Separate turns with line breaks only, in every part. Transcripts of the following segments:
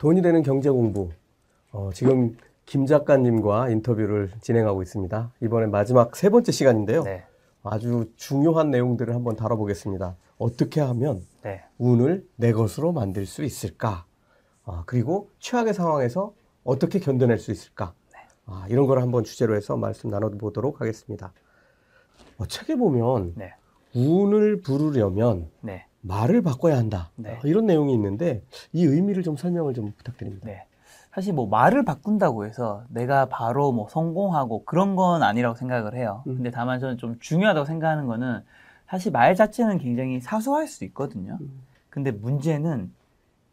돈이 되는 경제 공부. 어, 지금 김 작가님과 인터뷰를 진행하고 있습니다. 이번에 마지막 세 번째 시간인데요.
네.
아주 중요한 내용들을 한번 다뤄보겠습니다. 어떻게 하면
네.
운을 내 것으로 만들 수 있을까? 아, 그리고 최악의 상황에서 어떻게 견뎌낼 수 있을까? 아, 이런 걸 한번 주제로 해서 말씀 나눠보도록 하겠습니다. 어, 책에 보면
네.
운을 부르려면
네.
말을 바꿔야 한다.
네.
어, 이런 내용이 있는데 이 의미를 좀 설명을 좀 부탁드립니다.
네. 사실 뭐 말을 바꾼다고 해서 내가 바로 뭐 성공하고 그런 건 아니라고 생각을 해요.
음.
근데 다만 저는 좀 중요하다고 생각하는 거는 사실 말 자체는 굉장히 사소할 수 있거든요.
음.
근데 문제는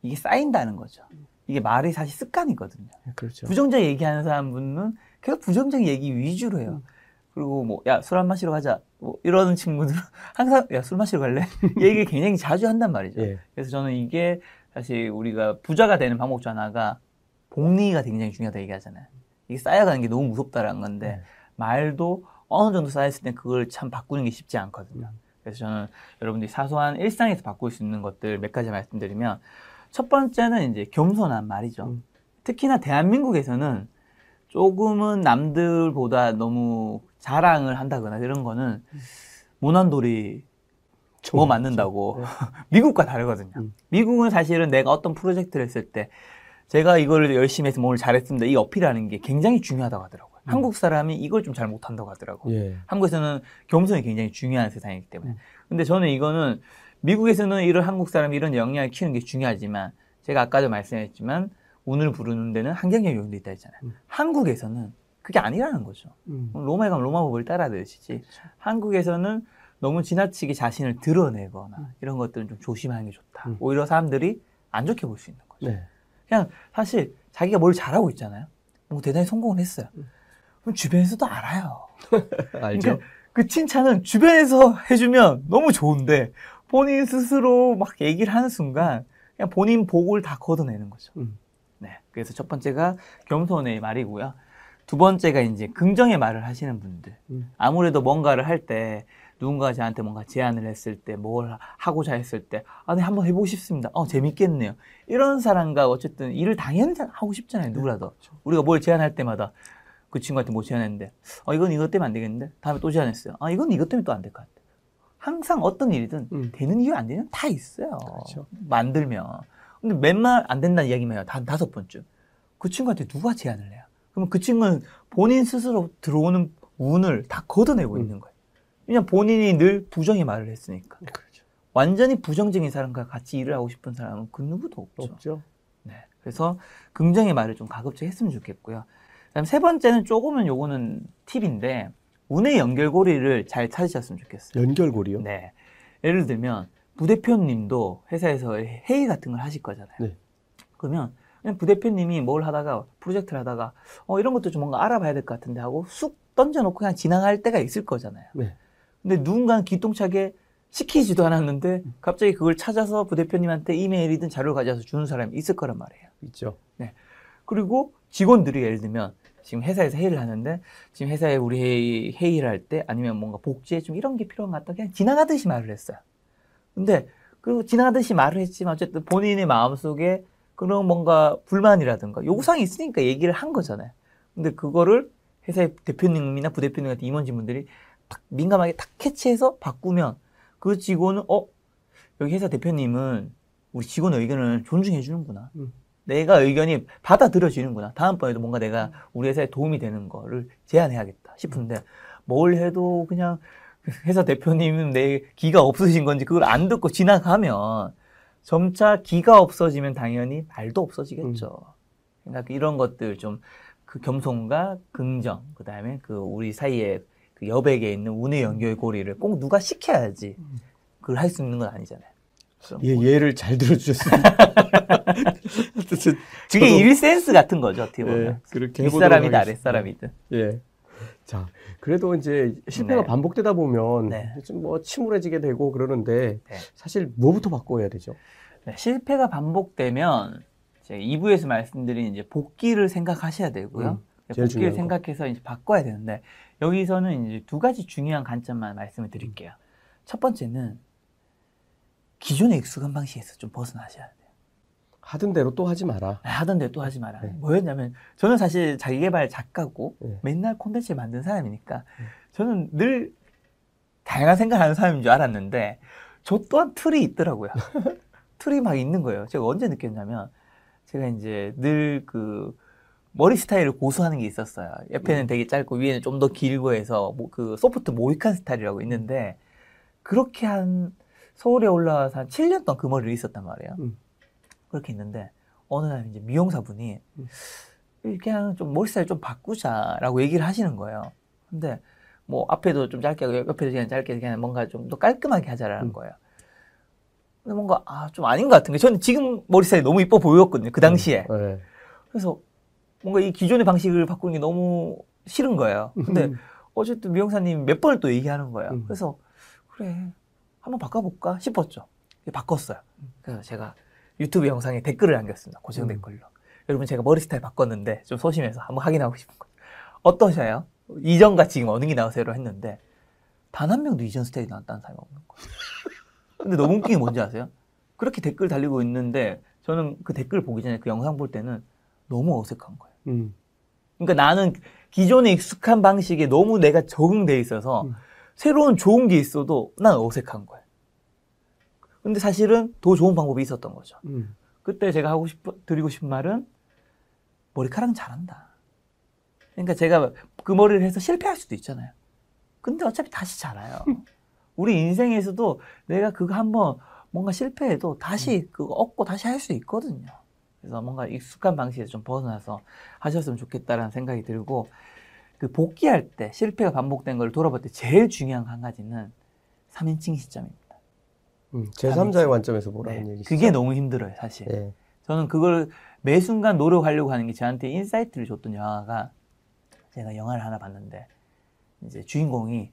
이게 쌓인다는 거죠. 이게 말이 사실 습관이거든요.
그렇죠.
부정적 얘기하는 사람분은 계속 부정적 얘기 위주로 해요. 그리고 뭐, 야, 술 한 마시러 가자. 뭐, 이러는 친구들은 항상, 야, 술 마시러 갈래? 이 얘기 굉장히 자주 한단 말이죠.
예.
그래서 저는 이게 사실 우리가 부자가 되는 방법 중 하나가 복리가 굉장히 중요하다 얘기하잖아요. 이게 쌓여가는 게 너무 무섭다라는 건데
네.
말도 어느 정도 쌓였을 때 그걸 참 바꾸는 게 쉽지 않거든요. 그래서 저는 여러분들이 사소한 일상에서 바꿀 수 있는 것들 몇 가지 말씀드리면 첫 번째는 이제 겸손한 말이죠.
음.
특히나 대한민국에서는 조금은 남들보다 너무 자랑을 한다거나 이런 거는 모난돌이 뭐 맞는다고
네.
미국과 다르거든요.
음.
미국은 사실은 내가 어떤 프로젝트를 했을 때 제가 이걸 열심히 해서 뭐 오늘 잘했습니다. 이 어필하는 게 굉장히 중요하다고 하더라고요.
음.
한국 사람이 이걸 좀 잘 못한다고 하더라고요.
예.
한국에서는 겸손이 굉장히 중요한 세상이기 때문에.
음.
근데 저는 이거는 미국에서는 이런 한국 사람이 이런 역량을 키우는 게 중요하지만 제가 아까도 말씀했지만 운을 부르는 데는 환경적 요인도 있다 했잖아요.
음.
한국에서는 그게 아니라는 거죠.
음.
로마에 가면 로마 법을 따라야 되시지. 한국에서는 너무 지나치게 자신을 드러내거나 이런 것들은 좀 조심하는 게 좋다.
음.
오히려 사람들이 안 좋게 볼 수 있는 거죠.
네.
그냥 사실 자기가 뭘 잘하고 있잖아요. 뭐 대단히 성공을 했어요. 그럼 주변에서도 알아요.
알죠.
그러니까 그 칭찬은 주변에서 해주면 너무 좋은데 본인 스스로 막 얘기를 하는 순간 그냥 본인 복을 다 걷어내는 거죠.
음.
네. 그래서 첫 번째가 겸손의 말이고요. 두 번째가 이제 긍정의 말을 하시는 분들.
음.
아무래도 뭔가를 할 때 누군가 저한테 뭔가 제안을 했을 때 뭘 하고자 했을 때 아, 네, 한번 해보고 싶습니다. 어, 재밌겠네요. 이런 사람과 어쨌든 일을 당연히 하고 싶잖아요. 누구라도. 우리가 뭘 제안할 때마다 그 친구한테 뭐 제안했는데 어, 이건 이것 때문에 안 되겠는데 다음에 또 제안했어요. 아, 이건 이것 때문에 또 안 될 것 같아. 항상 어떤 일이든
음.
되는 이유 안 되는 다 있어요.
그렇죠.
만들면. 근데 맨날 안 된다는 이야기만 해요. 단 다섯 번쯤. 그 친구한테 누가 제안을 해요? 그러면 그 친구는 본인 스스로 들어오는 운을 다 걷어내고
음.
있는 거예요. 왜냐면 본인이 늘 부정의 말을 했으니까.
그렇죠.
완전히 부정적인 사람과 같이 일을 하고 싶은 사람은 그 누구도 없죠.
없죠.
네. 그래서 긍정의 말을 좀 가급적 했으면 좋겠고요. 그다음 세 번째는 조금은 요거는 팁인데 운의 연결고리를 잘 찾으셨으면 좋겠어요.
연결고리요.
네. 예를 들면 부대표님도 회사에서 회의 같은 걸 하실 거잖아요.
네.
그러면 그냥 부대표님이 뭘 하다가 프로젝트를 하다가 어 이런 것도 좀 뭔가 알아봐야 될 것 같은데 하고 쑥 던져놓고 그냥 지나갈 때가 있을 거잖아요.
네.
근데 누군가는 기똥차게 시키지도 않았는데 갑자기 그걸 찾아서 부대표님한테 이메일이든 자료를 가져와서 주는 사람이 있을 거란 말이에요.
있죠.
그리고 직원들이 예를 들면 지금 회사에서 회의를 하는데 지금 회사에 우리 회의, 회의를 할 때 아니면 뭔가 복지에 좀 이런 게 필요한 것 같다 그냥 지나가듯이 말을 했어요. 근데 그 지나가듯이 말을 했지만 어쨌든 본인의 마음속에 그런 뭔가 불만이라든가 요구사항이 있으니까 얘기를 한 거잖아요. 근데 그거를 회사의 대표님이나 부대표님 같은 임원진분들이 딱 민감하게 딱 캐치해서 바꾸면 그 직원은 어 여기 회사 대표님은 우리 직원의 의견을 존중해 주는구나.
음.
내가 의견이 받아들여지는구나. 다음번에도 뭔가 내가 우리 회사에 도움이 되는 거를 제안해야겠다 싶은데 뭘 해도 그냥 회사 대표님은 내 기가 없으신 건지 그걸 안 듣고 지나가면 점차 기가 없어지면 당연히 말도 없어지겠죠. 그러니까 이런 것들 좀 그 겸손과 긍정, 그 다음에 그 우리 사이에 그 여백에 있는 운의 연결 고리를 꼭 누가 시켜야지 그걸 할 수 있는 건 아니잖아요.
예,
뭐
예를 잘 들어주셨습니다.
그게 일 센스 같은 거죠, 어떻게 보면.
예, 그렇게
윗사람이든
해보도록
아랫사람이든.
예. 자, 그래도 이제 실패가
네.
반복되다 보면
네.
좀뭐 침울해지게 되고 그러는데
네.
사실 뭐부터 바꿔야 되죠?
네, 실패가 반복되면 이제 2부에서 말씀드린 이제 복귀를 생각하셔야 되고요.
음,
복귀를. 생각해서 이제 바꿔야 되는데 여기서는 이제 두 가지 중요한 관점만 말씀을 드릴게요. 첫 번째는 기존의 익숙한 방식에서 좀 벗어나셔야 돼요.
하던 대로 또 하지 마라.
아, 하던 대로 또 하지 마라.
네.
뭐였냐면 저는 사실 자기개발 작가고
네.
맨날 콘텐츠 만든 사람이니까
네.
저는 늘 다양한 생각하는 사람인 줄 알았는데 저 또한 틀이 있더라고요. 틀이 막 있는 거예요. 제가 언제 느꼈냐면 제가 이제 늘 그 머리 스타일을 고수하는 게 있었어요. 옆에는
음.
되게 짧고 위에는 좀 더 길고 해서 뭐 그 소프트 모이칸 스타일이라고 있는데 그렇게 한 서울에 올라와서 한 7년 동안 그 머리를 있었단 말이에요.
음.
그렇게 있는데 어느 날 이제 미용사분이
음.
그냥 좀 머리 스타일 좀 바꾸자라고 얘기를 하시는 거예요. 근데 뭐 앞에도 좀 짧게 하고 옆에도 그냥 짧게 그냥 뭔가 좀 더 깔끔하게 하자라는
음.
거예요. 근데 뭔가 아 좀 아닌 것 같은 게 저는 지금 머리 스타일이 너무 이뻐 보였거든요. 그 당시에.
네.
그래서 뭔가 이 기존의 방식을 바꾸는 게 너무 싫은 거예요. 근데
음.
어쨌든 미용사님 몇 번을 또 얘기하는 거예요.
음.
그래서 그래 한번 바꿔볼까 싶었죠. 바꿨어요. 그래서 제가 유튜브 영상에 댓글을 남겼습니다. 고정
음.
댓글로. 여러분 제가 머리 스타일 바꿨는데 좀 소심해서 한번 확인하고 싶은 거예요. 어떠셔요? 이전과 지금 어느 게 나으세요로 했는데 단 한 명도 이전 스타일이 나왔다는 사람이 없는 거예요. 근데 너무 웃긴 게 뭔지 아세요? 그렇게 댓글 달리고 있는데 저는 그 댓글 보기 전에 그 영상 볼 때는 너무 어색한 거예요.
음.
그러니까 나는 기존에 익숙한 방식에 너무 내가 적응돼 있어서
음.
새로운 좋은 게 있어도 난 어색한 거예요. 근데 사실은 더 좋은 방법이 있었던 거죠.
음.
그때 제가 하고 싶어 드리고 싶은 말은 머리카락은 잘한다. 그러니까 제가 그 머리를 해서 실패할 수도 있잖아요. 근데 어차피 다시 자라요. 우리 인생에서도 내가 그거 한번 뭔가 실패해도 다시 그거 얻고 다시 할 수 있거든요. 그래서 뭔가 익숙한 방식에서 좀 벗어나서 하셨으면 좋겠다라는 생각이 들고 그 복귀할 때 실패가 반복된 걸 돌아볼 때 제일 중요한 한 가지는 3인칭 시점입니다.
음. 제3자의 관점에서 보라는
네,
얘기죠.
그게 너무 힘들어요, 사실.
예.
저는 그걸 매 순간 노력하려고 하는 게 저한테 insight를 줬던 영화가 제가 영화를 하나 봤는데 이제 주인공이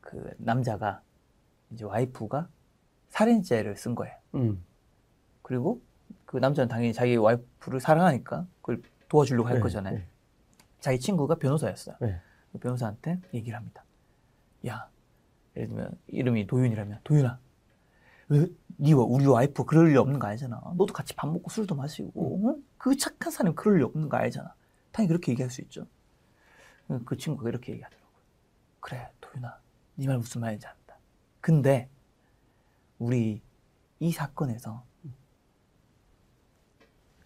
그 남자가 이제 와이프가 살인죄를 쓴 거예요.
음.
그리고 그 남자는 당연히 자기 와이프를 사랑하니까 그걸 도와주려고 할
네,
거잖아요.
네.
자기 친구가 변호사였어요.
네.
그 변호사한테 얘기를 합니다. 야, 예를 들면 이름이 도윤이라면 도윤아, 왜 니와 우리 와이프 그럴 일 없는 거 알잖아. 너도 같이 밥 먹고 술도 마시고 응? 그 착한 사람이 그럴 일 없는 거 알잖아. 당연히 그렇게 얘기할 수 있죠. 그 친구가 이렇게 얘기하더라고요. 그래, 도윤아, 네 말 무슨 말인지 안다. 근데 우리 이 사건에서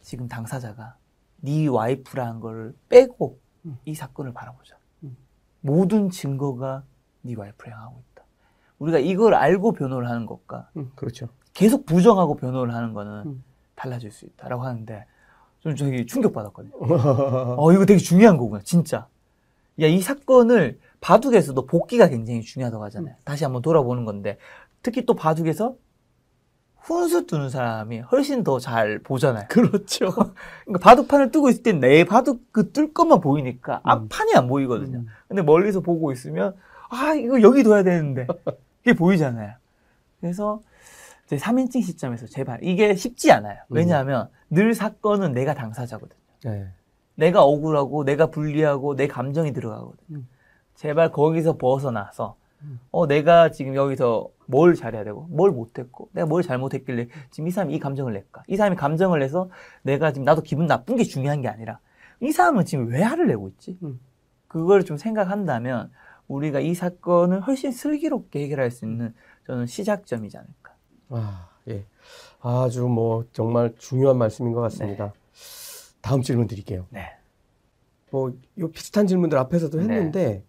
지금 당사자가 네 와이프라는 걸 빼고
음.
이 사건을 바라보자.
음.
모든 증거가 네 와이프를 향하고 있다. 우리가 이걸 알고 변호를 하는 것과
음. 그렇죠.
계속 부정하고 변호를 하는 거는
음.
달라질 수 있다라고 하는데 좀 저기 충격받았거든요. 어, 이거 되게 중요한 거구나, 진짜. 야, 이 사건을 바둑에서도 복귀가 굉장히 중요하다고 하잖아요. 다시 한번 돌아보는 건데, 특히 또 바둑에서 훈수 두는 사람이 훨씬 더 잘 보잖아요.
그렇죠.
그러니까 바둑판을 뜨고 있을 땐 내 바둑 그 뜰 것만 보이니까 앞판이 안 보이거든요.
음.
근데 멀리서 보고 있으면, 아, 이거 여기 둬야 되는데. 그게 보이잖아요. 그래서 제 3인칭 시점에서 제발, 이게 쉽지 않아요. 왜냐하면 늘 사건은 내가 당사자거든요.
네.
내가 억울하고 내가 불리하고 내 감정이 들어가거든.
음.
제발 거기서 벗어나서
음.
어 내가 지금 여기서 뭘 잘해야 되고 뭘 못했고 내가 뭘 잘못했길래 지금 이 사람이 이 감정을 낼까? 이 사람이 감정을 내서 내가 지금 나도 기분 나쁜 게 중요한 게 아니라 이 사람은 지금 왜 화를 내고 있지?
음.
그걸 좀 생각한다면 우리가 이 사건을 훨씬 슬기롭게 해결할 수 있는 저는 시작점이지 않을까.
아, 예. 아주 뭐 정말 중요한 말씀인 것 같습니다. 다음 질문 드릴게요.
네.
뭐, 요 비슷한 질문들 앞에서도
네.
했는데,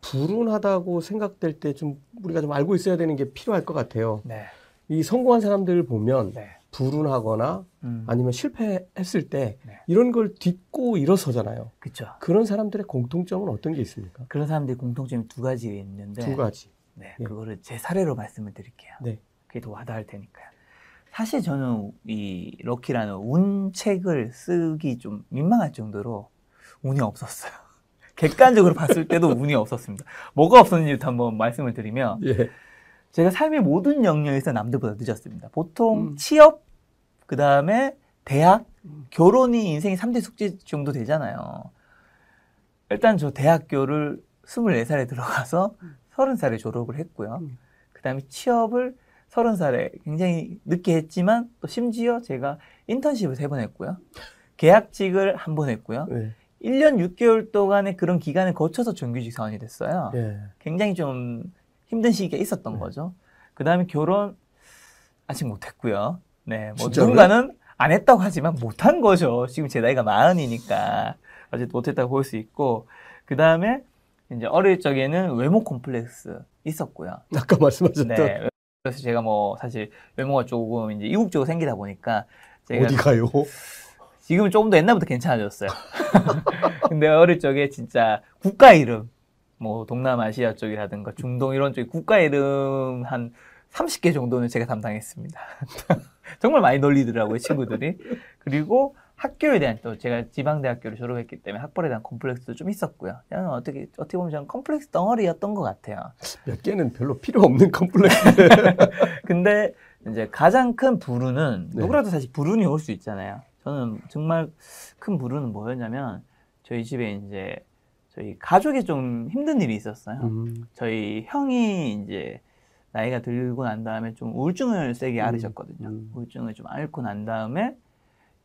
불운하다고 생각될 때 좀 우리가 좀 알고 있어야 되는 게 필요할 것 같아요.
네.
이 성공한 사람들 보면
네.
불운하거나
음.
아니면 실패했을 때
네.
이런 걸 딛고 일어서잖아요.
그렇죠.
그런 사람들의 공통점은 어떤 게 있습니까?
그런 사람들이 공통점이 두 가지 있는데
두 가지.
네,
예.
그거를 제 사례로 말씀을 드릴게요.
네.
그게 더 와닿을 테니까요. 사실 저는 이 럭키라는 운 책을 쓰기 좀 민망할 정도로 운이 없었어요. 객관적으로 봤을 때도 운이 없었습니다. 뭐가 없었는지부터 한번 말씀을 드리면
예.
제가 삶의 모든 영역에서 남들보다 늦었습니다. 보통
음.
취업, 그 다음에 대학,
음.
결혼이 인생의 3대 숙제 정도 되잖아요. 일단 저 대학교를 24살에 들어가서 30살에 졸업을 했고요.
음.
그 다음에 취업을 서른 살에 굉장히 늦게 했지만 또 심지어 제가 인턴십을 세 번 했고요. 계약직을 한 번 했고요.
네.
1년 6개월 동안의 그런 기간을 거쳐서 정규직 사원이 됐어요.
예.
굉장히 좀 힘든 시기가 있었던
네.
거죠. 그 다음에 결혼 아직 못했고요. 네, 뭐
진짜로요?
누군가는 안 했다고 하지만 못한 거죠. 지금 제 나이가 마흔이니까 아직 못했다고 볼 수 있고 그 다음에 이제 어릴 적에는 외모 콤플렉스 있었고요.
아까 말씀하셨던
네, 그래서 제가 뭐 사실 외모가 조금 이제 이국적으로 생기다 보니까 제가
어디 가요?
지금은 조금 더 옛날부터 괜찮아졌어요. 근데 어릴 적에 진짜 국가 이름, 뭐 동남아시아 쪽이라든가 중동 이런 쪽에 국가 이름 한 30개 정도는 제가 담당했습니다. 정말 많이 놀리더라고요, 친구들이. 그리고 학교에 대한 또 제가 지방대학교를 졸업했기 때문에 학벌에 대한 콤플렉스도 좀 있었고요. 저는 어떻게, 어떻게 보면 저는 콤플렉스 덩어리였던 것 같아요.
몇 개는 별로 필요 없는 컴플렉스.
근데 이제 가장 큰 불운은
네.
누구라도 사실 불운이 올 수 있잖아요. 저는 정말 큰 불운은 뭐였냐면 저희 집에 이제 저희 가족에 좀 힘든 일이 있었어요.
음.
저희 형이 이제 나이가 들고 난 다음에 좀 우울증을 세게
음.
앓으셨거든요.
음.
우울증을 좀 앓고 난 다음에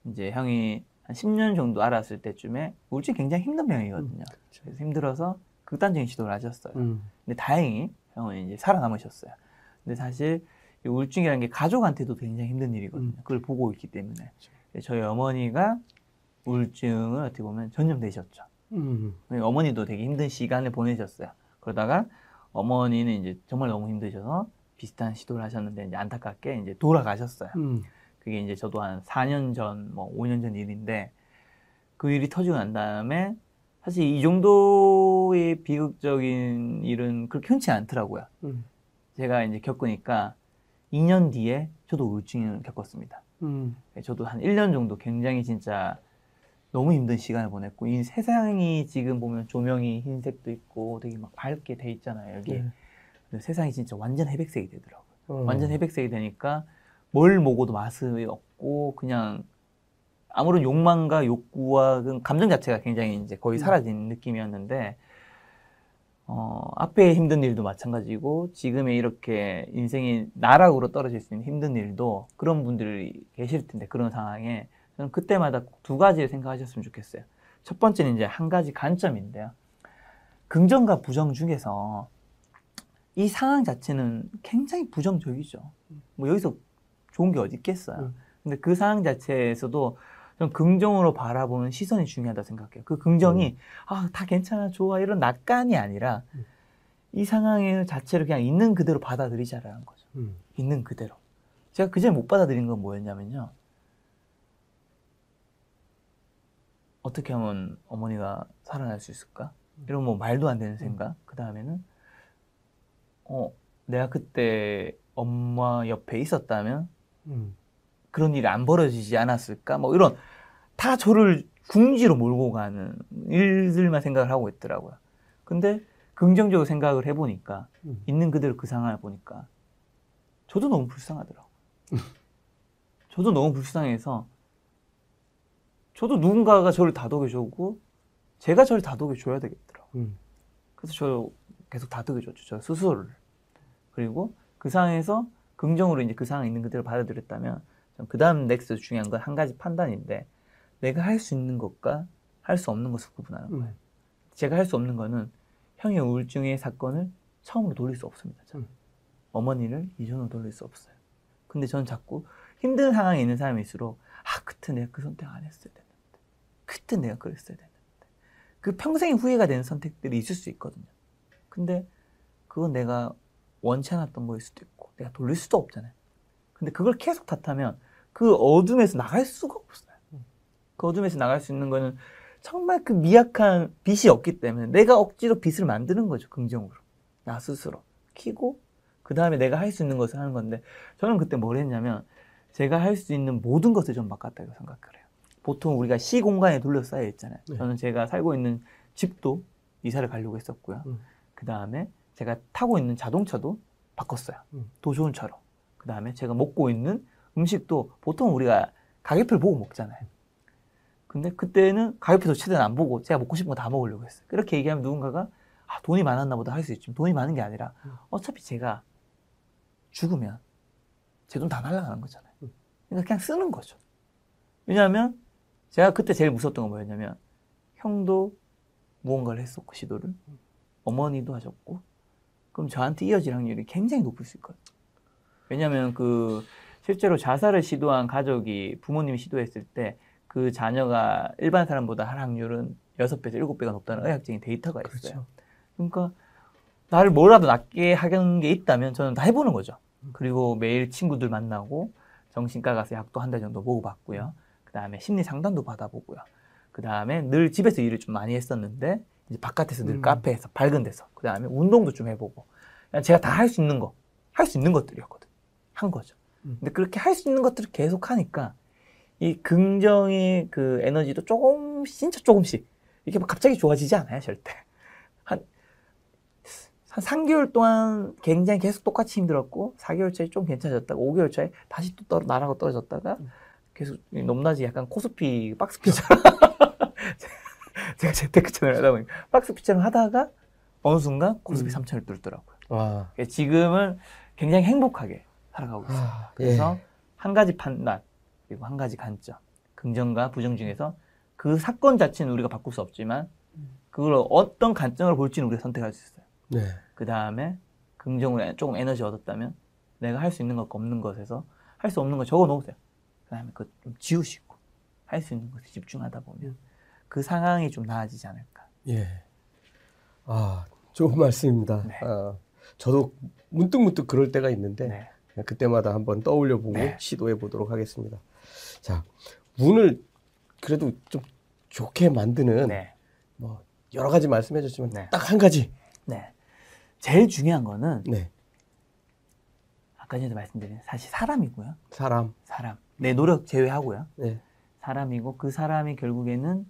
이제 형이 한 10년 정도 알았을 때쯤에 우울증이 굉장히 힘든 병이거든요. 그래서 힘들어서 극단적인 시도를 하셨어요.
음.
근데 다행히 형은 이제 살아남으셨어요. 근데 사실 이 우울증이라는 게 가족한테도 굉장히 힘든 일이거든요.
음.
그걸 보고 있기 때문에. 저희 어머니가 우울증을 어떻게 보면 전염되셨죠.
음.
어머니도 되게 힘든 시간을 보내셨어요. 그러다가 어머니는 이제 정말 너무 힘드셔서 비슷한 시도를 하셨는데 이제 안타깝게 이제 돌아가셨어요.
음.
그게 이제 저도 한 4년 전, 뭐 5년 전 일인데 그 일이 터지고 난 다음에 사실 이 정도의 비극적인 일은 그렇게 흔치 않더라고요.
음.
제가 이제 겪으니까 2년 뒤에 저도 우울증을 겪었습니다.
음.
저도 한 1년 정도 굉장히 진짜 너무 힘든 시간을 보냈고 이 세상이 지금 보면 조명이 흰색도 있고 되게 막 밝게 돼 있잖아요 여기
네.
세상이 진짜 완전 회백색이 되더라고요
어.
완전 회백색이 되니까 뭘 먹어도 맛이 없고 그냥 아무런 욕망과 욕구와 그 감정 자체가 굉장히 이제 거의
음.
사라진 느낌이었는데 어, 앞에 힘든 일도 마찬가지고 지금의 이렇게 인생이 나락으로 떨어질 수 있는 힘든 일도 그런 분들이 계실 텐데 그런 상황에 저는 그때마다 두 가지를 생각하셨으면 좋겠어요. 첫 번째는 이제 한 가지 관점인데요. 긍정과 부정 중에서 이 상황 자체는 굉장히 부정적이죠. 뭐 여기서 좋은 게 어디 있겠어요.
음.
근데 그 상황 자체에서도 좀 긍정으로 바라보는 시선이 중요하다 생각해요. 그 긍정이 아, 다 괜찮아, 좋아 이런 낙관이 아니라
음.
이 상황의 자체를 그냥 있는 그대로 받아들이자라는 거죠.
음.
있는 그대로. 제가 그전에 못 받아들인 건 뭐였냐면요. 어떻게 하면 어머니가 살아날 수 있을까? 이런 뭐 말도 안 되는 생각. 그 다음에는 어 내가 그때 엄마 옆에 있었다면
음.
그런 일이 안 벌어지지 않았을까? 뭐 이런 다 저를 궁지로 몰고 가는 일들만 생각을 하고 있더라고요. 근데 긍정적으로 생각을 해보니까
음.
있는 그대로 그 상황을 보니까 저도 너무 불쌍하더라고요. 저도 너무 불쌍해서 저도 누군가가 저를 다독여주고 제가 저를 다독여줘야 되겠더라고요.
음.
그래서 저 계속 다독여줬죠. 저 스스로를. 그리고 그 상황에서 긍정으로 이제 그 상황 있는 그대로 받아들였다면 그 다음 next 중요한 건 한 가지 판단인데 내가 할 수 있는 것과 할 수 없는 것을 구분하는 거예요.
음.
제가 할 수 없는 거는 형의 우울증의 사건을 처음으로 돌릴 수 없습니다. 저는.
음.
어머니를 이전으로 돌릴 수 없어요. 근데 저는 자꾸 힘든 상황에 있는 사람일수록 아 그때 내가 그 선택 안 했어야 됐는데 그때 내가 그랬어야 됐는데 그 평생 후회가 되는 선택들이 있을 수 있거든요. 근데 그건 내가 원치 않았던 거일 수도 있고 내가 돌릴 수도 없잖아요. 근데 그걸 계속 탓하면 그 어둠에서 나갈 수가 없어요. 그 어둠에서 나갈 수 있는 거는 정말 그 미약한 빛이 없기 때문에 내가 억지로 빛을 만드는 거죠. 긍정으로. 나 스스로. 키고 그 다음에 내가 할 수 있는 것을 하는 건데 저는 그때 뭘 했냐면 제가 할 수 있는 모든 것을 좀 바꿨다고 생각을 해요. 보통 우리가 시 공간에 둘러싸여 있잖아요.
네.
저는 제가 살고 있는 집도 이사를 가려고 했었고요.
음.
그 다음에 제가 타고 있는 자동차도 바꿨어요.
음.
더 좋은 차로. 그 다음에 제가 먹고 있는 음식도 보통 우리가 가격표를 보고 먹잖아요. 근데 그때는 가격표도 최대한 안 보고 제가 먹고 싶은 거 다 먹으려고 했어요. 그렇게 얘기하면 누군가가 아, 돈이 많았나 보다 할 수 있지만 돈이 많은 게 아니라
음.
어차피 제가 죽으면 제 돈 다 날아가는 거잖아요. 그러니까 그냥 쓰는 거죠. 왜냐하면 제가 그때 제일 무서웠던 건 뭐였냐면 형도 무언가를 했었고 시도를 어머니도 하셨고 그럼 저한테 이어질 확률이 굉장히 높을 수 있거든요. 왜냐하면 그 실제로 자살을 시도한 가족이 부모님이 시도했을 때 그 자녀가 일반 사람보다 할 확률은 6배에서 7배가 높다는 의학적인 데이터가 있어요.
그렇죠.
그러니까 나를 뭐라도 낫게 하는 게 있다면 저는 다 해보는 거죠. 그리고 매일 친구들 만나고 정신과 가서 약도 한 달 정도 먹어봤고요. 그 다음에 심리 상담도 받아보고요. 그 다음에 늘 집에서 일을 좀 많이 했었는데 이제 바깥에서 늘
음.
카페에서 밝은 데서 그 다음에 운동도 좀 해보고 그냥 제가 다 할 수 있는 거, 할 수 있는 것들이었거든. 한 거죠.
음.
근데 그렇게 할 수 있는 것들을 계속 하니까 이 긍정의 그 에너지도 조금 진짜 조금씩 이게 막 갑자기 좋아지지 않아요, 절대. 한, 한 3개월 동안 굉장히 계속 똑같이 힘들었고, 4개월 차에 좀 괜찮아졌다가, 5개월 차에 다시 또 떨어, 나라고 떨어졌다가, 계속 이 높낮이 약간 코스피, 박스 피처럼. 제가 재테크 채널 하다 보니까, 박스 피처럼 하다가, 어느 순간 코스피
음.
3천을 뚫더라고요.
와.
지금은 굉장히 행복하게 살아가고 있어요.
아,
그래서
예.
한 가지 판단 그리고 한 가지 관점 긍정과 부정 중에서 그 사건 자체는 우리가 바꿀 수 없지만 그걸 어떤 관점으로 볼지는 우리가 선택할 수 있어요.
네.
그 다음에 긍정으로 조금 에너지 얻었다면 내가 할 수 있는 것과 없는 것에서 할 수 없는 거 적어 놓으세요. 그 다음에 그거 좀 지우시고 할 수 있는 것에 집중하다 보면 그 상황이 좀 나아지지 않을까.
예. 아, 좋은 말씀입니다.
네.
아, 저도 문득 문득 그럴 때가 있는데
네.
그때마다 한번 떠올려 보고
네.
시도해 보도록 하겠습니다. 자, 문을 그래도 좀 좋게 만드는
네.
뭐 여러 가지 말씀해 주셨지만
네.
딱한 가지.
네. 제일 중요한 거는
네.
아까 전에 말씀드린 사실 사람이고요.
사람.
사람. 내 노력 제외하고요.
네.
사람이고 그 사람이 결국에는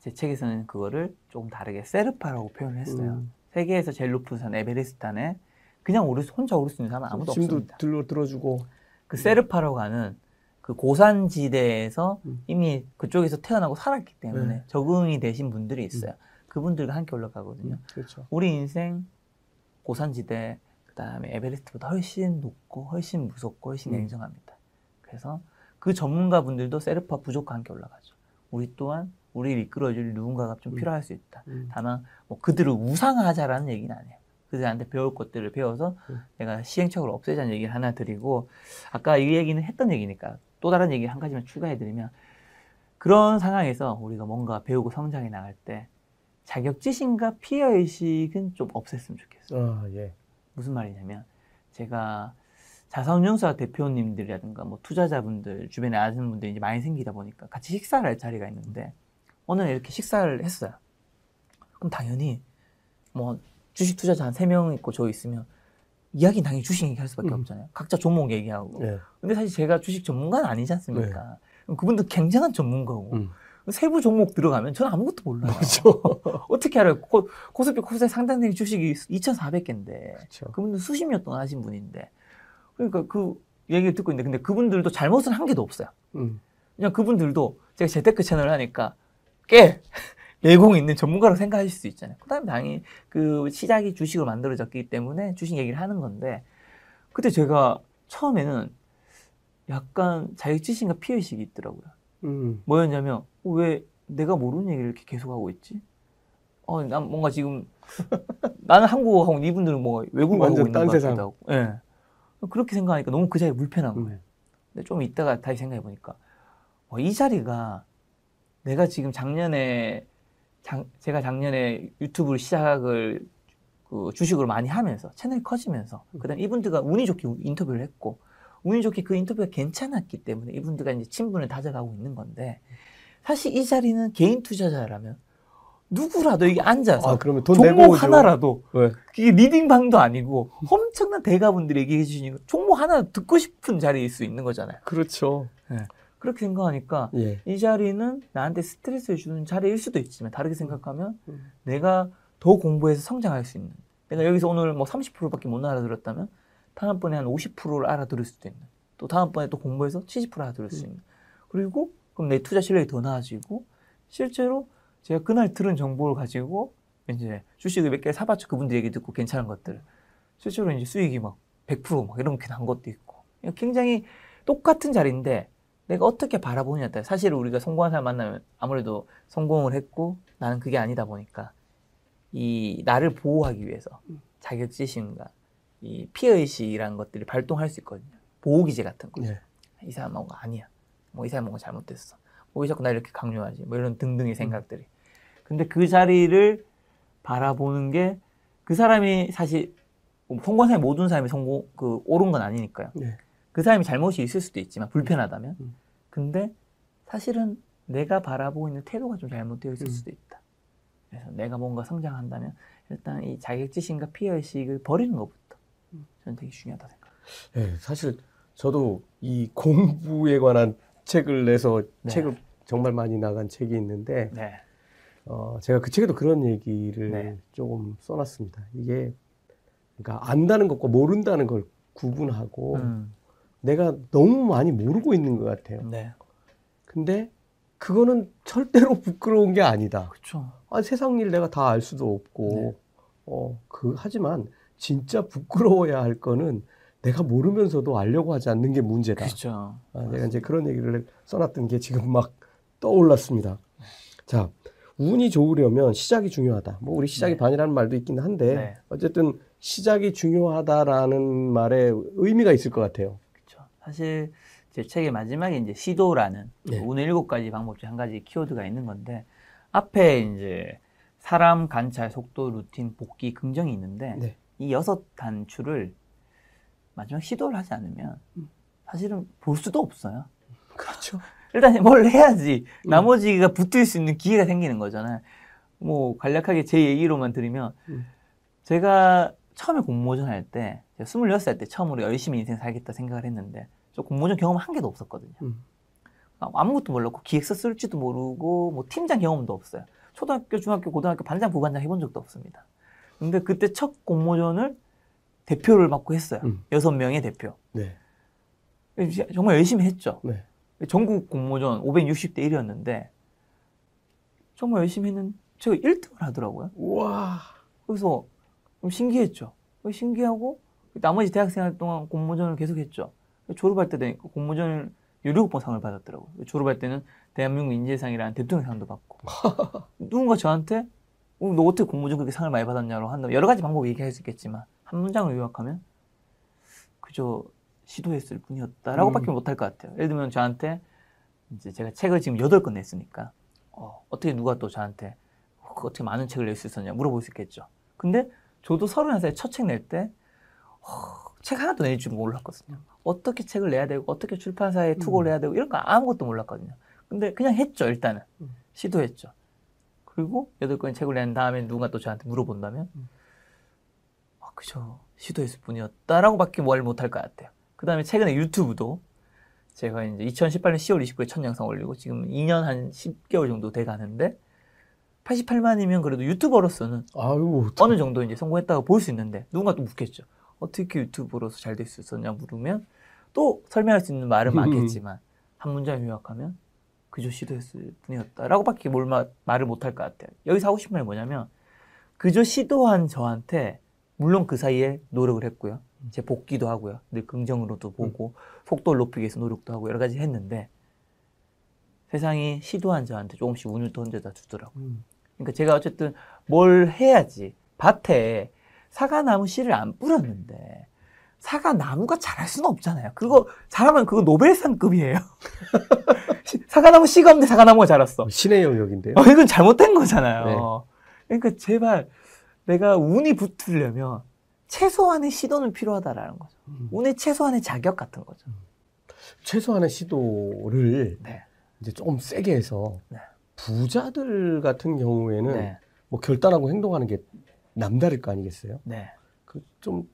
제 책에서는 그거를 조금 다르게 세르파라고 표현을 했어요.
음,
세계에서 제일 높은 산 에베레스트산에 그냥 오를 수, 혼자 오를 수 있는 사람은 아무도 없습니다.
들러 들어주고.
그 세르파라고 하는 그 고산지대에서
음.
이미 그쪽에서 태어나고 살았기 때문에
네.
적응이 되신 분들이 있어요. 그분들과 함께 올라가거든요.
음, 그렇죠.
우리 인생 고산지대 그다음에 에베레스트보다 훨씬 높고 훨씬 무섭고 훨씬
음.
냉정합니다. 그래서 그 전문가분들도 세르파 부족과 함께 올라가죠. 우리 또한 우리를 이끌어줄 누군가가 좀
음.
필요할 수 있다.
음,
다만 뭐 그들을 우상화하자라는 얘기는 아니에요. 그들한테 배울 것들을 배워서
음.
내가 시행착오를 없애자는 얘기를 하나 드리고 아까 이 얘기는 했던 얘기니까 또 다른 얘기 한 가지만 추가해드리면 그런 상황에서 우리가 뭔가 배우고 성장해 나갈 때 자격지심과 피해의식은 좀 없앴으면 좋겠어요.
아, 예.
무슨 말이냐면 제가 자산운용사 대표님들이라든가 뭐 투자자분들 주변에 아는 분들이 이제 많이 생기다 보니까 같이 식사를 할 자리가 있는데 오늘 이렇게 식사를 했어요. 그럼 당연히 뭐 주식 투자자 한 세 명 있고 저 있으면 이야기 당연히 주식 얘기할 수밖에
음.
없잖아요. 각자 종목 얘기하고.
예.
근데 사실 제가 주식 전문가는 아니지 않습니까? 그럼 그분도 굉장한 전문가고
음.
세부 종목 들어가면 저는 아무것도 몰라요.
그렇죠.
어떻게 알아요? 코, 코스피 코스닥 상단된 주식이 2,400개인데
그렇죠.
그분들 수십 년 동안 하신 분인데 그러니까 그 얘기를 듣고 있는데 근데 그분들도 잘못은 한 개도 없어요.
음.
그냥 그분들도 제가 재테크 채널을 하니까 꽤 내공 있는 전문가로 생각하실 수 있잖아요. 그다음에 당연히 그 시작이 주식으로 만들어졌기 때문에 주식 얘기를 하는 건데 그때 제가 처음에는 약간 자격지심과 피해의식이 있더라고요.
음.
뭐였냐면 어, 왜 내가 모르는 얘기를 이렇게 계속 하고 있지? 어, 난 뭔가 지금 나는 한국어하고 이분들은 뭐 외국어 하고
완전
있는
딴
것
세상.
하고. 예. 그렇게 생각하니까 너무 그 자리가 불편한 거예요.
음.
근데 좀 이따가 다시 생각해 보니까 어, 이 자리가 내가 지금 작년에 작- 제가 작년에 유튜브를 시작을 그 주식으로 많이 하면서 채널이 커지면서 그다음 에 이분들과 운이 좋게 인터뷰를 했고 운이 좋게 그 인터뷰가 괜찮았기 때문에 이분들과 이제 친분을 다져가고 있는 건데 사실 이 자리는 개인 투자자라면 누구라도 여기 앉아서
아, 그러면 돈
종목. 하나라도
왜?
이게 리딩 방도 아니고 엄청난 대가분들이 얘기해 주시니까 종목 하나 듣고 싶은 자리일 수 있는 거잖아요.
그렇죠.
그렇게 생각하니까
예.
이 자리는 나한테 스트레스를 주는 자리일 수도 있지만 다르게 생각하면
음.
내가 더 공부해서 성장할 수 있는 내가 여기서 오늘 뭐 30%밖에 못 알아들었다면 다음번에 한 50%를 알아들을 수도 있는 또 다음번에 또 공부해서 70% 알아들을 수
음.
있는 그리고 그럼 내 투자 실력이 더 나아지고 실제로 제가 그날 들은 정보를 가지고 이제 주식을 몇 개 사봤죠 그분들 얘기 듣고 괜찮은 것들 실제로 이제 수익이 막 100%막 이렇게 난 것도 있고 굉장히 똑같은 자리인데 내가 어떻게 바라보느냐에 따라 사실 우리가 성공한 사람 만나면 아무래도 성공을 했고 나는 그게 아니다 보니까 이 나를 보호하기 위해서 자격지심과 이 피해의식이라는 것들이 발동할 수 있거든요. 보호기제 같은 거.
네.
이 사람 뭔가 아니야. 뭐 이 사람 뭔가 잘못됐어. 뭐 왜 자꾸 나 이렇게 강요하지? 뭐 이런 등등의 생각들이. 근데 그 자리를 바라보는 게 그 사람이 사실 뭐 성공한 사람이 모든 사람이 성공 그 옳은 건 아니니까요.
네.
그 사람이 잘못이 있을 수도 있지만 불편하다면.
음.
근데 사실은 내가 바라보고 있는 태도가 좀 잘못되어 있을
음.
수도 있다. 그래서 내가 뭔가 성장한다면 일단 이 자격지심과 피해의식을 버리는 것부터
음.
저는 되게 중요하다 생각.
네, 사실 저도 이 공부에 관한 책을 내서
네.
책을 정말 많이 나간 책이 있는데
네.
어, 제가 그 책에도 그런 얘기를
네.
조금 써놨습니다. 이게 그러니까 안다는 것과 모른다는 걸 구분하고
음.
내가 너무 많이 모르고 있는 것 같아요.
네.
근데 그거는 절대로 부끄러운 게 아니다.
그렇죠.
아, 세상 일 내가 다 알 수도 없고,
네.
어, 그, 하지만 진짜 부끄러워야 할 거는 내가 모르면서도 알려고 하지 않는 게 문제다.
그렇죠.
아, 내가 이제 그런 얘기를 써놨던 게 지금 막 떠올랐습니다. 자, 운이 좋으려면 시작이 중요하다. 뭐 우리 시작이
네.
반이라는 말도 있긴 한데
네.
어쨌든 시작이 중요하다라는 말에 의미가 있을 것 같아요.
그렇죠. 사실 제 책의 마지막에 이제 시도라는
네.
운의 일곱 가지 방법 중 한 가지 키워드가 있는 건데 앞에 이제 사람, 관찰, 속도, 루틴, 복귀, 긍정이 있는데
네.
이 여섯 단추를 마지막 시도를 하지 않으면
음.
사실은 볼 수도 없어요.
그렇죠.
일단 뭘 해야지
음.
나머지가 붙을 수 있는 기회가 생기는 거잖아요. 뭐 간략하게 제 얘기로만 들으면
음.
제가 처음에 공모전 할 때, 제가 26살 때 처음으로 열심히 인생 살겠다 생각을 했는데, 저 공모전 경험 한 개도 없었거든요.
음.
아, 아무것도 몰랐고, 기획서 쓸지도 모르고, 뭐 팀장 경험도 없어요. 초등학교, 중학교, 고등학교 반장, 부반장 해본 적도 없습니다. 근데 그때 첫 공모전을 대표를 맡고 했어요.
음.
여섯 명의 대표.
네.
정말 열심히 했죠.
네.
전국 공모전 560대 1이었는데, 정말 열심히 했는데, 제가 1등을 하더라고요.
우와.
그래서 좀 신기했죠. 신기하고 나머지 대학생활 동안 공모전을 계속했죠. 졸업할 때 되니까 공모전을 17번 상을 받았더라고요. 졸업할 때는 대한민국 인재상이라는 대통령상도 받고 누군가 저한테 어, 너 어떻게 공모전 그렇게 상을 많이 받았냐고 한다면 여러 가지 방법을 얘기할 수 있겠지만 한 문장을 요약하면 그저 시도했을 뿐이었다라고 밖에
음.
못할 것 같아요. 예를 들면 저한테 이제 제가 책을 지금 8권 냈으니까 어, 어떻게 누가 또 저한테 어, 어떻게 많은 책을 낼 수 있었냐 물어볼 수 있겠죠. 근데 저도 31살에 첫 책 낼때 어, 책 하나도 낼 줄 몰랐거든요. 어떻게 책을 내야 되고 어떻게 출판사에 투고를 해야 되고 이런 거 아무것도 몰랐거든요. 근데 그냥 했죠 일단은
음.
시도했죠. 그리고 여덟 권의 책을 낸 다음에 누가 또 저한테 물어본다면
음.
아, 그저 시도했을 뿐이었다라고밖에 말 못할 것 같아요. 그 다음에 최근에 유튜브도 제가 이제 2018년 10월 29일 첫 영상 올리고 지금 2년 한 10개월 정도 돼 가는데 88만이면 그래도 유튜버로서는
아유,
어느 정도 이제 성공했다고 볼 수 있는데 누군가 또 묻겠죠. 어떻게 유튜브로서 잘 될 수 있었냐 물으면 또 설명할 수 있는 말은 많겠지만 한 문장 요약하면 그저 시도했을 뿐이었다라고밖에 뭘 마- 말을 못할 것 같아요. 여기서 하고 싶은 말이 뭐냐면 그저 시도한 저한테 물론 그 사이에 노력을 했고요. 제 복귀도 하고요. 늘 긍정으로도 보고 속도를 높이기 위해서 노력도 하고 여러 가지 했는데 세상이 시도한 저한테 조금씩 운을 던져다 주더라고요.
음.
그러니까 제가 어쨌든 뭘 해야지 밭에 사과나무 씨를 안 뿌렸는데 사과나무가 자랄 수는 없잖아요. 그거 자라면 그거 노벨상급이에요. 사과나무 씨가 없는데 사과나무가 자랐어.
신의 영역인데요.
어, 이건 잘못된 거잖아요. 그러니까 제발 내가 운이 붙으려면 최소한의 시도는 필요하다라는 거죠.
음.
운의 최소한의 자격 같은 거죠.
최소한의 시도를
네.
이제 조금 세게 해서
네.
부자들 같은 경우에는
네.
뭐 결단하고 행동하는 게 남다를 거 아니겠어요?
네.
그 좀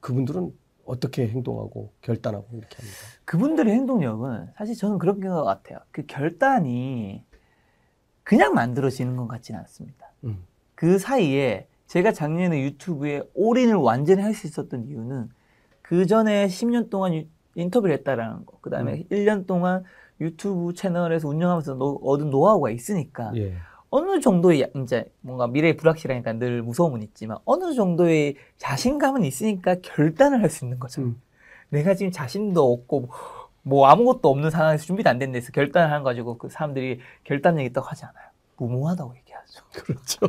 그분들은 어떻게 행동하고 결단하고 이렇게 합니다.
그분들의 행동력은 사실 저는 그런 것 같아요. 그 결단이 그냥 만들어지는 것 같지는 않습니다.
음.
그 사이에 제가 작년에 유튜브에 올인을 완전히 할 수 있었던 이유는 그 전에 10년 동안 유- 인터뷰를 했다라는 거, 그 다음에 1년 동안 유튜브 채널에서 운영하면서 노- 얻은 노하우가 있으니까
예.
어느 정도의 야- 이제 뭔가 미래에 불확실하니까 늘 무서움은 있지만 어느 정도의 자신감은 있으니까 결단을 할 수 있는 거죠.
음.
내가 지금 자신도 없고 뭐 아무것도 없는 상황에서 준비도 안 된 데서 결단을 한 가지고 그 사람들이 결단력이 있다고 하지 않아요. 무모하다고 얘기하죠.
그렇죠.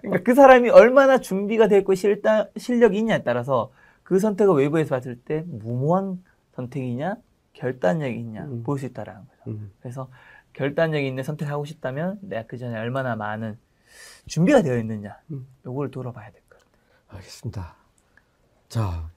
그러니까 그 사람이 얼마나 준비가 됐고 실단, 실력이 있냐에 따라서 그 선택을 외부에서 봤을 때 무모한 선택이냐 결단력이 있냐
음.
볼수 있다라는 거죠.
음.
그래서 결단력 있는 선택을 하고 싶다면 내가 그 전에 얼마나 많은 준비가 되어 있느냐
음.
요걸 돌아봐야 될 것 같아요.
알겠습니다. 자,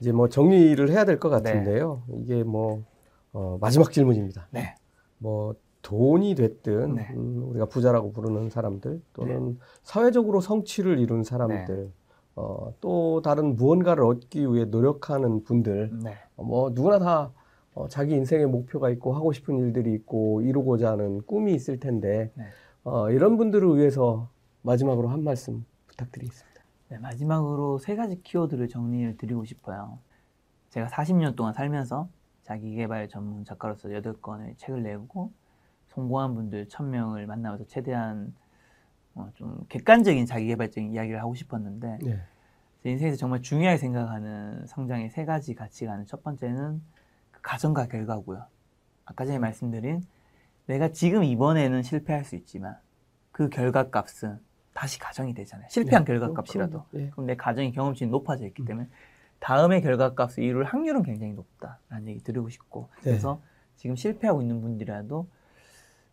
이제 뭐 정리를 해야 될것
네.
같은데요. 이게 뭐 어, 마지막 질문입니다.
네.
뭐 돈이 됐든
네.
음, 우리가 부자라고 부르는 사람들 또는 사회적으로 성취를 이룬 사람들
네.
어, 또 다른 무언가를 얻기 위해 노력하는 분들
네.
어, 뭐 누구나 다 어, 자기 인생의 목표가 있고 하고 싶은 일들이 있고 이루고자 하는 꿈이 있을 텐데
네.
어, 이런 분들을 위해서 마지막으로 한 말씀 부탁드리겠습니다.
네, 마지막으로 세 가지 키워드를 정리를 드리고 싶어요. 제가 40년 동안 살면서 자기개발 전문 작가로서 8권의 책을 내고 성공한 분들 1000명을 만나면서 최대한 어, 좀 객관적인 자기 개발적인 이야기를 하고 싶었는데
네.
제 인생에서 정말 중요하게 생각하는 성장의 세 가지 가치관은 첫 번째는 그 가정과 결과고요. 아까 전에 말씀드린 내가 지금 이번에는 실패할 수 있지만 그 결과값은 다시 가정이 되잖아요. 실패한
네,
결과값이라도.
그럼, 예.
그럼 내 가정의 경험치는 높아져 있기
음.
때문에 다음의 결과값을 이룰 확률은 굉장히 높다라는 얘기 드리고 싶고
네.
그래서 지금 실패하고 있는 분들이라도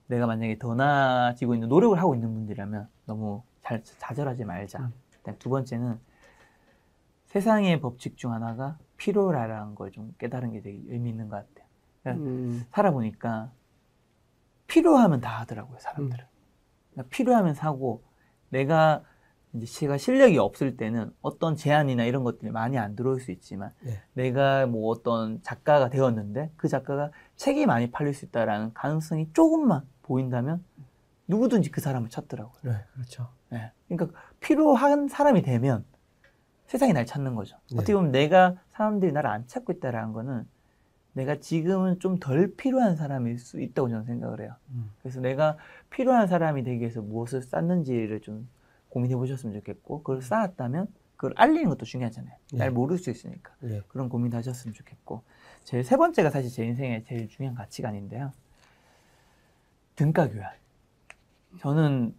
내가 만약에 더 나아지고 있는 노력을 하고 있는 분들이라면 너무 잘 좌절하지 말자.
음.
일단 두 번째는 세상의 법칙 중 하나가 필요라는 걸 좀 깨달은 게 되게 의미 있는 것 같아요. 그러니까
음,
살아보니까 필요하면 다 하더라고요, 사람들은.
음.
그러니까 필요하면 사고 내가 이제 제가 실력이 없을 때는 어떤 제안이나 이런 것들이 많이 안 들어올 수 있지만
네.
내가 뭐 어떤 작가가 되었는데 그 작가가 책이 많이 팔릴 수 있다라는 가능성이 조금만 보인다면 누구든지 그 사람을 찾더라고요.
네, 그렇죠.
예. 그러니까 필요한 사람이 되면 세상이 날 찾는 거죠.
네.
어떻게 보면 내가 사람들이 나를 안 찾고 있다라는 거는 내가 지금은 좀 덜 필요한 사람일 수 있다고 저는 생각을 해요.
음.
그래서 내가 필요한 사람이 되기 위해서 무엇을 쌓는지를 좀 고민해 보셨으면 좋겠고 그걸 쌓았다면 그걸 알리는 것도 중요하잖아요.
네.
날 모를 수 있으니까
예.
그런 고민 하셨으면 좋겠고 제일 세 번째가 사실 제 인생의 제일 중요한 가치관인데요. 등가 교환. 저는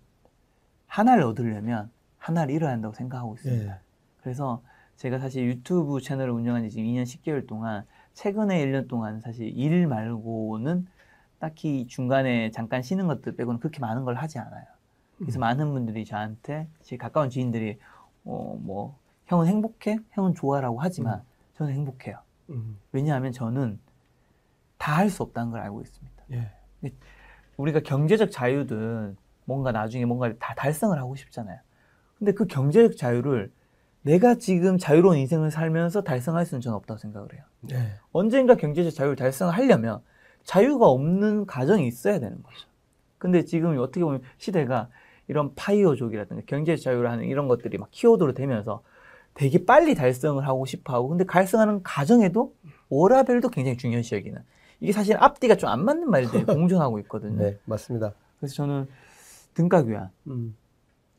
하나를 얻으려면 하나를 잃어야 한다고 생각하고 있습니다.
예.
그래서 제가 사실 유튜브 채널을 운영한 지 지금 2년 10개월 동안 최근에 1년 동안 사실 일 말고는 딱히 중간에 잠깐 쉬는 것들 빼고는 그렇게 많은 걸 하지 않아요. 그래서
음.
많은 분들이 저한테 제 가까운 지인들이 어 뭐 형은 행복해? 형은 좋아라고 하지만
음.
저는 행복해요.
음,
왜냐하면 저는 다 할 수 없다는 걸 알고 있습니다.
예.
우리가 경제적 자유든 뭔가 나중에 뭔가를 다 달성을 하고 싶잖아요. 근데 그 경제적 자유를 내가 지금 자유로운 인생을 살면서 달성할 수는 저는 없다고 생각을 해요.
예.
언젠가 경제적 자유를 달성하려면 자유가 없는 가정이 있어야 되는 거죠. 근데 지금 어떻게 보면 시대가 이런 파이어족이라든가 경제적 자유를 하는 이런 것들이 막 키워드로 되면서 되게 빨리 달성을 하고 싶어 하고 근데 달성하는 과정에도 워라벨도 굉장히 중요시 여기는 이게 사실 앞뒤가 좀 안 맞는 말들이 공존하고 있거든요.
네, 맞습니다.
그래서 저는 등가 교환
음,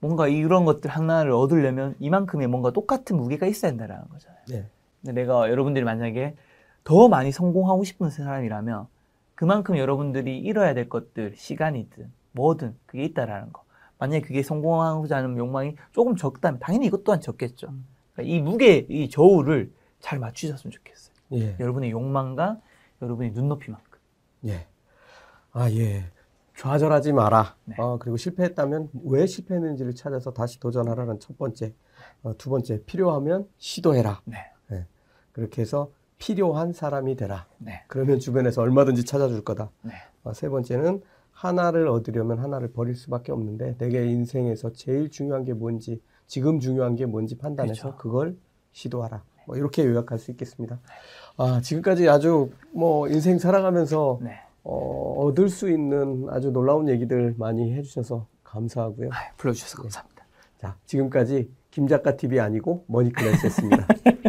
뭔가 이런 것들 하나를 얻으려면 이만큼의 뭔가 똑같은 무게가 있어야 된다는 거잖아요.
네.
근데 내가 여러분들이 만약에 더 많이 성공하고 싶은 사람이라면 그만큼 여러분들이 잃어야 될 것들, 시간이든 뭐든 그게 있다라는 거. 만약에 그게 성공하고자 하는 욕망이 조금 적다면 당연히 이것 또한 적겠죠. 그러니까 이 무게, 이 저울을 잘 맞추셨으면 좋겠어요.
예.
여러분의 욕망과 여러분의 눈높이만큼.
예. 아, 예. 좌절하지 마라.
네.
어, 그리고 실패했다면 왜 실패했는지를 찾아서 다시 도전하라는 첫 번째. 어, 두 번째, 필요하면 시도해라.
네.
그렇게 해서 필요한 사람이 되라.
네.
그러면 주변에서 얼마든지 찾아줄 거다.
네.
어, 세 번째는 하나를 얻으려면 하나를 버릴 수밖에 없는데 내게 인생에서 제일 중요한 게 뭔지 지금 중요한 게 뭔지 판단해서
그렇죠.
그걸 시도하라. 뭐 이렇게 요약할 수 있겠습니다. 아 지금까지 아주 뭐 인생 살아가면서
네.
어, 얻을 수 있는 아주 놀라운 얘기들 많이 해주셔서 감사하고요.
아, 불러주셔서 감사합니다.
자 지금까지 김 작가 TV 아니고 머니클래스였습니다.